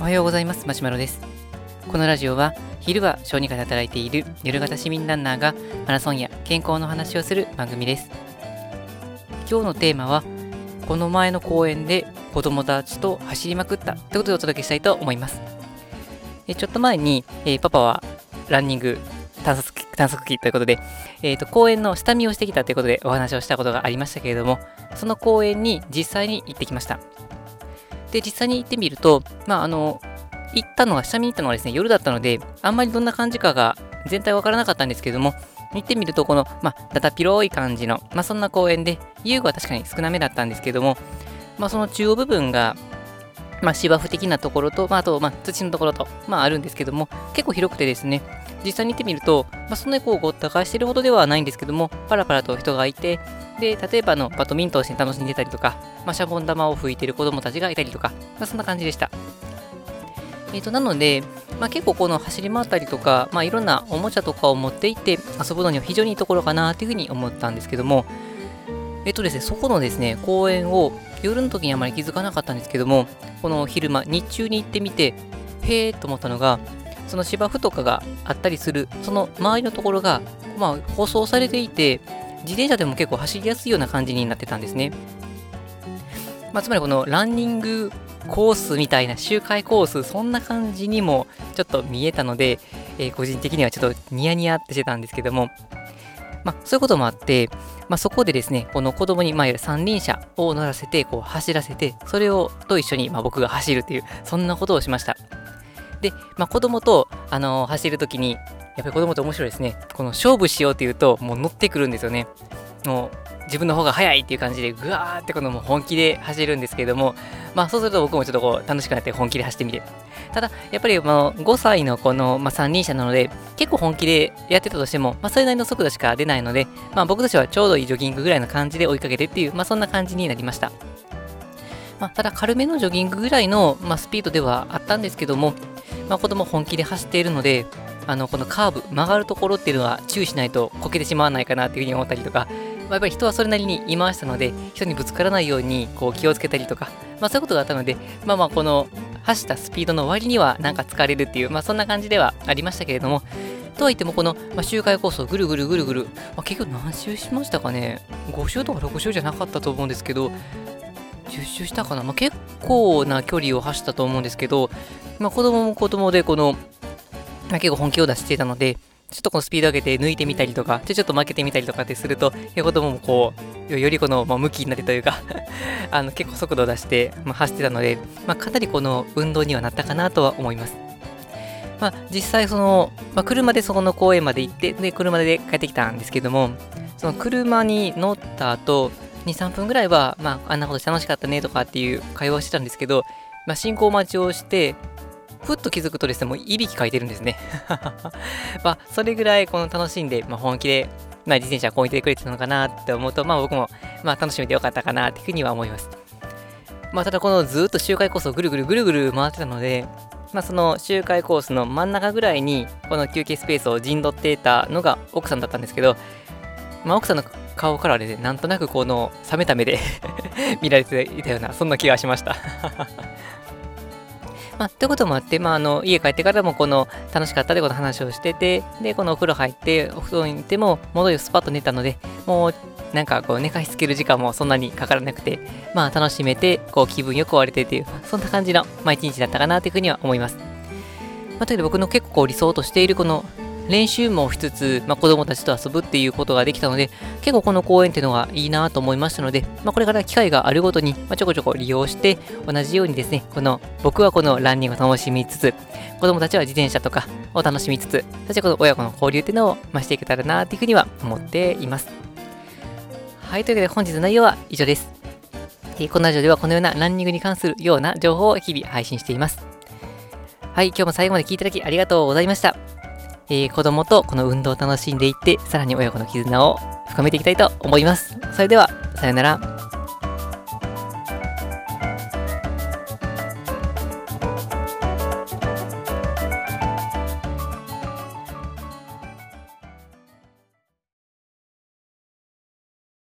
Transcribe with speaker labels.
Speaker 1: おはようございます。マシュマロです。このラジオは昼は小児科で働いている夜型市民ランナーがマラソンや健康の話をする番組です。今日のテーマはこの前の公園で子供たちと走りまくったということでお届けしたいと思います。えちょっと前に、えー、パパはランニング探索探索機ということで、えーと、公園の下見をしてきたということでお話をしたことがありましたけれども、その公園に実際に行ってきました。で、実際に行ってみると、まあ、あの、行ったのが、下見に行ったのがですね、夜だったので、あんまりどんな感じかが全体わからなかったんですけども、行ってみると、この、まあ、だた広い感じの、まあ、そんな公園で、遊具は確かに少なめだったんですけども、まあ、その中央部分が、まあ、芝生的なところと、まあ、あと、まあ、土のところと、まあ、あるんですけども、結構広くてですね、実際に行ってみると、まあ、そんなにこうごった返してるほどではないんですけども、パラパラと人がいて、で、例えばのバドミントンをして楽しんでたりとか、まあ、シャボン玉を吹いてる子供たちがいたりとか、まあ、そんな感じでした。えーと、なので、まあ、結構この走り回ったりとか、まあ、いろんなおもちゃとかを持っていって遊ぶのには非常にいいところかなというふうに思ったんですけども、えっ、とですね、そこのですね、公園を夜の時にあまり気づかなかったんですけども、この昼間、日中に行ってみて、へーと思ったのが、その芝生とかがあったりする、その周りのところが、まあ、舗装されていて、自転車でも結構走りやすいような感じになってたんですね。まあ、つまりこのランニングコースみたいな周回コース、そんな感じにもちょっと見えたので、えー、個人的にはちょっとニヤニヤってしてたんですけども、まあ、そういうこともあって、まあ、そこでですね、この子供に、まあ、いる三輪車を乗らせて、こう走らせて、それをと一緒に、まあ、僕が走るという、そんなことをしました。で、まあ、子供と、あのー、走るときに、やっぱり子供って面白いですね。この勝負しようっていうと、もう乗ってくるんですよね。もう自分の方が速いっていう感じで、ぐわーってこのもう本気で走るんですけれども、まあそうすると僕もちょっとこう楽しくなって本気で走ってみて。ただ、やっぱりまあ5歳のこの、まあ、三輪車なので、結構本気でやってたとしても、まあそれなりの速度しか出ないので、まあ僕としてはちょうどいいジョギングぐらいの感じで追いかけてっていう、まあそんな感じになりました。まあ、ただ軽めのジョギングぐらいの、まあ、スピードではあったんですけども、まあ、子供本気で走っているので、あのこのカーブ、曲がるところっていうのは注意しないとこけてしまわないかなっていうふうに思ったりとか、まあ、やっぱり人はそれなりにいましたので、人にぶつからないようにこう気をつけたりとか、まあ、そういうことがあったので、まあまあこの走ったスピードの割にはなんか疲れるっていう、まあそんな感じではありましたけれども、とはいってもこの、まあ、周回コースをぐるぐるぐるぐる、まあ、結局何周しましたかね ?5 周とか6周じゃなかったと思うんですけど、10周したかな、まあ、結構な距離を走ったと思うんですけど、まあ、子供も子供でこの、まあ、結構本気を出していたので、ちょっとこのスピード上げて抜いてみたりとか、ちょっと負けてみたりとかってすると、子供もこう、よりこの、まあ、向きになってというか あの結構速度を出して、まあ、走ってたので、まあ、かなりこの運動にはなったかなとは思います。まあ、実際その、まあ、車でそこの公園まで行って、で、車で帰ってきたんですけども、その車に乗った後、2、3分ぐらいは、まあ、あんなこと楽しかったねとかっていう会話をしてたんですけど、まあ、進行待ちをして、ふっと気づくとですね、もういびきかいてるんですね。まあ、それぐらいこの楽しんで、まあ、本気で、まあ、自転車をこいてくれてたのかなって思うと、まあ、僕も、まあ、楽しめてよかったかなっていうふうには思います。まあ、ただこのずっと周回コースをぐるぐるぐるぐる回ってたので、まあ、その周回コースの真ん中ぐらいに、この休憩スペースを陣取っていたのが奥さんだったんですけど、まあ、奥さんの顔からね、なんとなくこの冷めた目で 見られていたような、そんな気がしましたまあ、ということもあって、まあ、あの家帰ってからもこの楽しかったでこの話をしてて、で、このお風呂入って、お布団に行っても、戻りをスパッと寝たので、もうなんかこう寝かしつける時間もそんなにかからなくて、まあ楽しめて、こう気分よく終われてっていう、そんな感じの、まあ一日だったかなというふうには思います。まあ、というわけで僕の結構理想としているこの練習もしつつ、まあ、子供たちと遊ぶっていうことができたので、結構この公園っていうのがいいなと思いましたので、まあ、これから機会があるごとに、ま、ちょこちょこ利用して、同じようにですね、この僕はこのランニングを楽しみつつ、子供たちは自転車とかを楽しみつつ、そしてこの親子の交流っていうのを、ましていけたらなというふうには思っています。はい、というわけで本日の内容は以上です。このラジオではこのようなランニングに関するような情報を日々配信しています。はい、今日も最後まで聞いていただきありがとうございました。えー、子供とこの運動を楽しんでいって、さらに親子の絆を深めていきたいと思います。それでは、さようなら。